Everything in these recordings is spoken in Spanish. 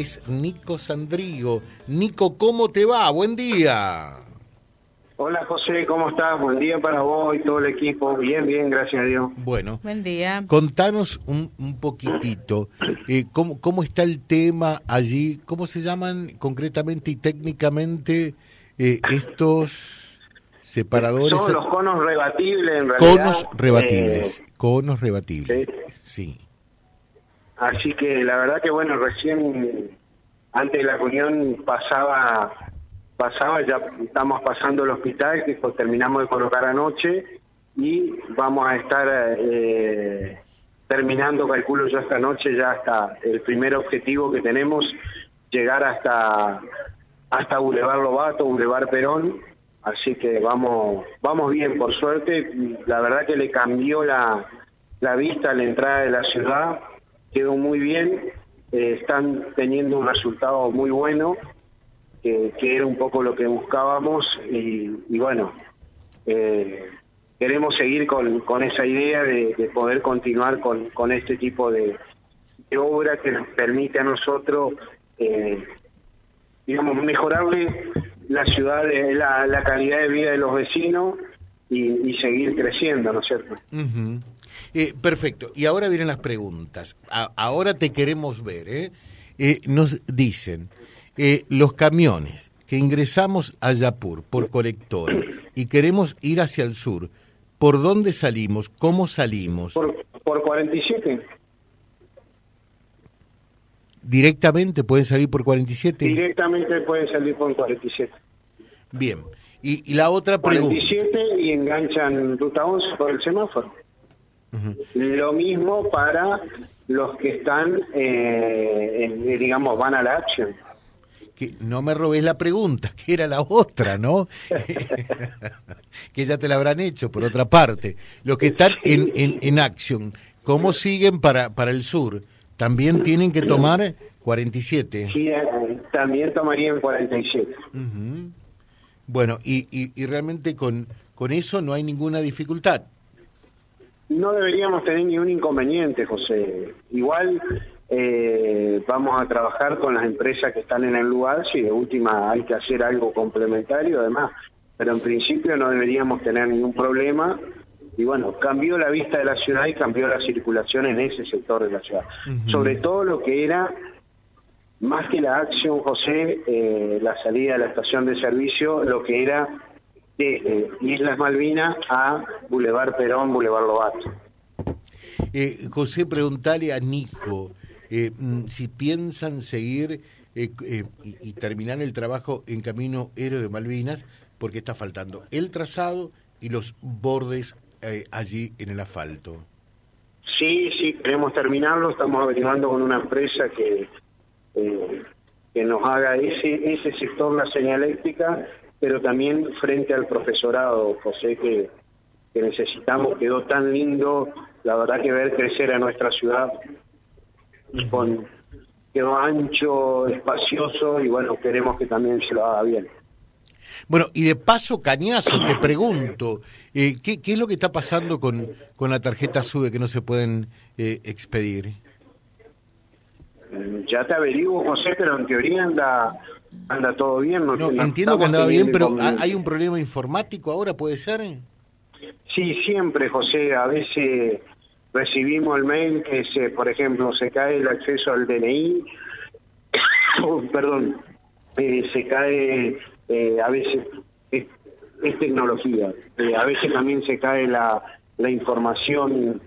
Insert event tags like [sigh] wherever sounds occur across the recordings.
es Nico Sandrigo. Nico, ¿cómo te va? Buen día. Hola José, ¿cómo estás? Buen día para vos y todo el equipo. Bien, bien, gracias a Dios. Bueno, Buen día. contanos un, un poquitito, eh, ¿cómo, ¿cómo está el tema allí? ¿Cómo se llaman concretamente y técnicamente eh, estos separadores? Son los conos rebatibles en realidad. Conos rebatibles, Eh, conos rebatibles, sí. Así que la verdad que bueno, recién antes de la reunión pasaba, pasaba, ya estamos pasando el hospital que terminamos de colocar anoche y vamos a estar eh, terminando, calculo yo esta noche, ya hasta el primer objetivo que tenemos, llegar hasta hasta Boulevard Lobato, Boulevard Perón, así que vamos vamos bien por suerte, la verdad que le cambió la, la vista a la entrada de la ciudad, quedó muy bien, eh, están teniendo un resultado muy bueno, que, era un poco lo que buscábamos y, bueno, eh, queremos seguir con, con esa idea de, de poder continuar con, con este tipo de, obra que nos permite a nosotros, eh, digamos, mejorarle la ciudad, de- la, la calidad de vida de los vecinos y, y seguir creciendo, ¿no es cierto? Ujú. Eh, perfecto. Y ahora vienen las preguntas. A- ahora te queremos ver. ¿eh? Eh, nos dicen, eh, los camiones que ingresamos a Yapur por colector y queremos ir hacia el sur, ¿por dónde salimos? ¿Cómo salimos? Por, por 47, ¿Directamente pueden salir por 47? directamente pueden salir por 47. Bien. Y, y la otra pregunta. 47 y enganchan ruta 11 por el semáforo. Lo mismo para los que están, eh, en- digamos, van a la acción. que no me robes la pregunta, que era la otra, ¿no? [laughs] que ya te la habrán hecho, por otra parte. Los que están en, en, en acción, ¿cómo siguen para, para el sur? También tienen que tomar 47. Sí, eh, también tomarían 47. Ujú. Bueno, y, y, y realmente con, con eso no hay ninguna dificultad. No deberíamos tener ningún inconveniente, José. Igual eh, vamos a trabajar con las empresas que están en el lugar, si de última hay que hacer algo complementario, además. Pero en principio no deberíamos tener ningún problema. Y bueno, cambió la vista de la ciudad y cambió la circulación en ese sector de la ciudad. Sobre todo lo que era, más que la acción, José, eh, la salida de la estación de servicio, lo que era de Islas Malvinas a Boulevard Perón, Boulevard Lobato. Eh, José, preguntale a Nico eh, mm, si piensan seguir eh, eh, y, y terminar el trabajo en Camino Héroe de Malvinas, porque está faltando el trazado y los bordes eh, allí en el asfalto. Sí, sí, queremos terminarlo. Estamos averiguando con una empresa que, eh, que nos haga ese, ese sector, la señaléctrica, pero también frente al profesorado, José, que, que necesitamos. Quedó tan lindo, la verdad que ver crecer a nuestra ciudad con quedó ancho, espacioso y bueno, queremos que también se lo haga bien. Bueno, y de paso, Cañazo, te pregunto, eh, ¿qué, ¿qué es lo que está pasando con, con la tarjeta SUBE que no se pueden eh, expedir? Ya te averiguo, José, pero en teoría anda anda todo bien. No, no entiendo que andaba bien, pero ¿ha- inconvenientes. ¿hay un problema informático ahora, puede ser? Sí, siempre, José. A veces recibimos el mail que, se, por ejemplo, se cae el acceso al DNI, [coughs] perdón, eh, se cae, eh, a veces es, es tecnología, Eh, a veces también se cae la, la información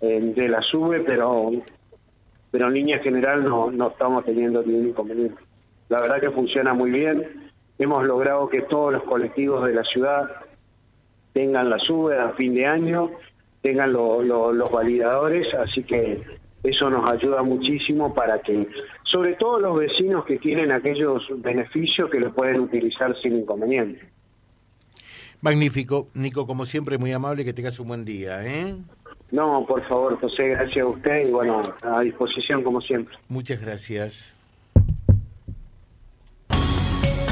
eh, de la SUBE, pero pero en línea general no, no estamos teniendo ningún inconveniente. La verdad que funciona muy bien. Hemos logrado que todos los colectivos de la ciudad tengan la SUBE a fin de año, tengan lo- lo- los validadores, así que eso nos ayuda muchísimo para que, sobre todo los vecinos que tienen aquellos beneficios que los pueden utilizar sin inconveniente. Magnífico. Nico, como siempre, muy amable, que tengas un buen día. ¿eh? No, por favor, José, gracias a usted y bueno, a disposición como siempre. Muchas gracias.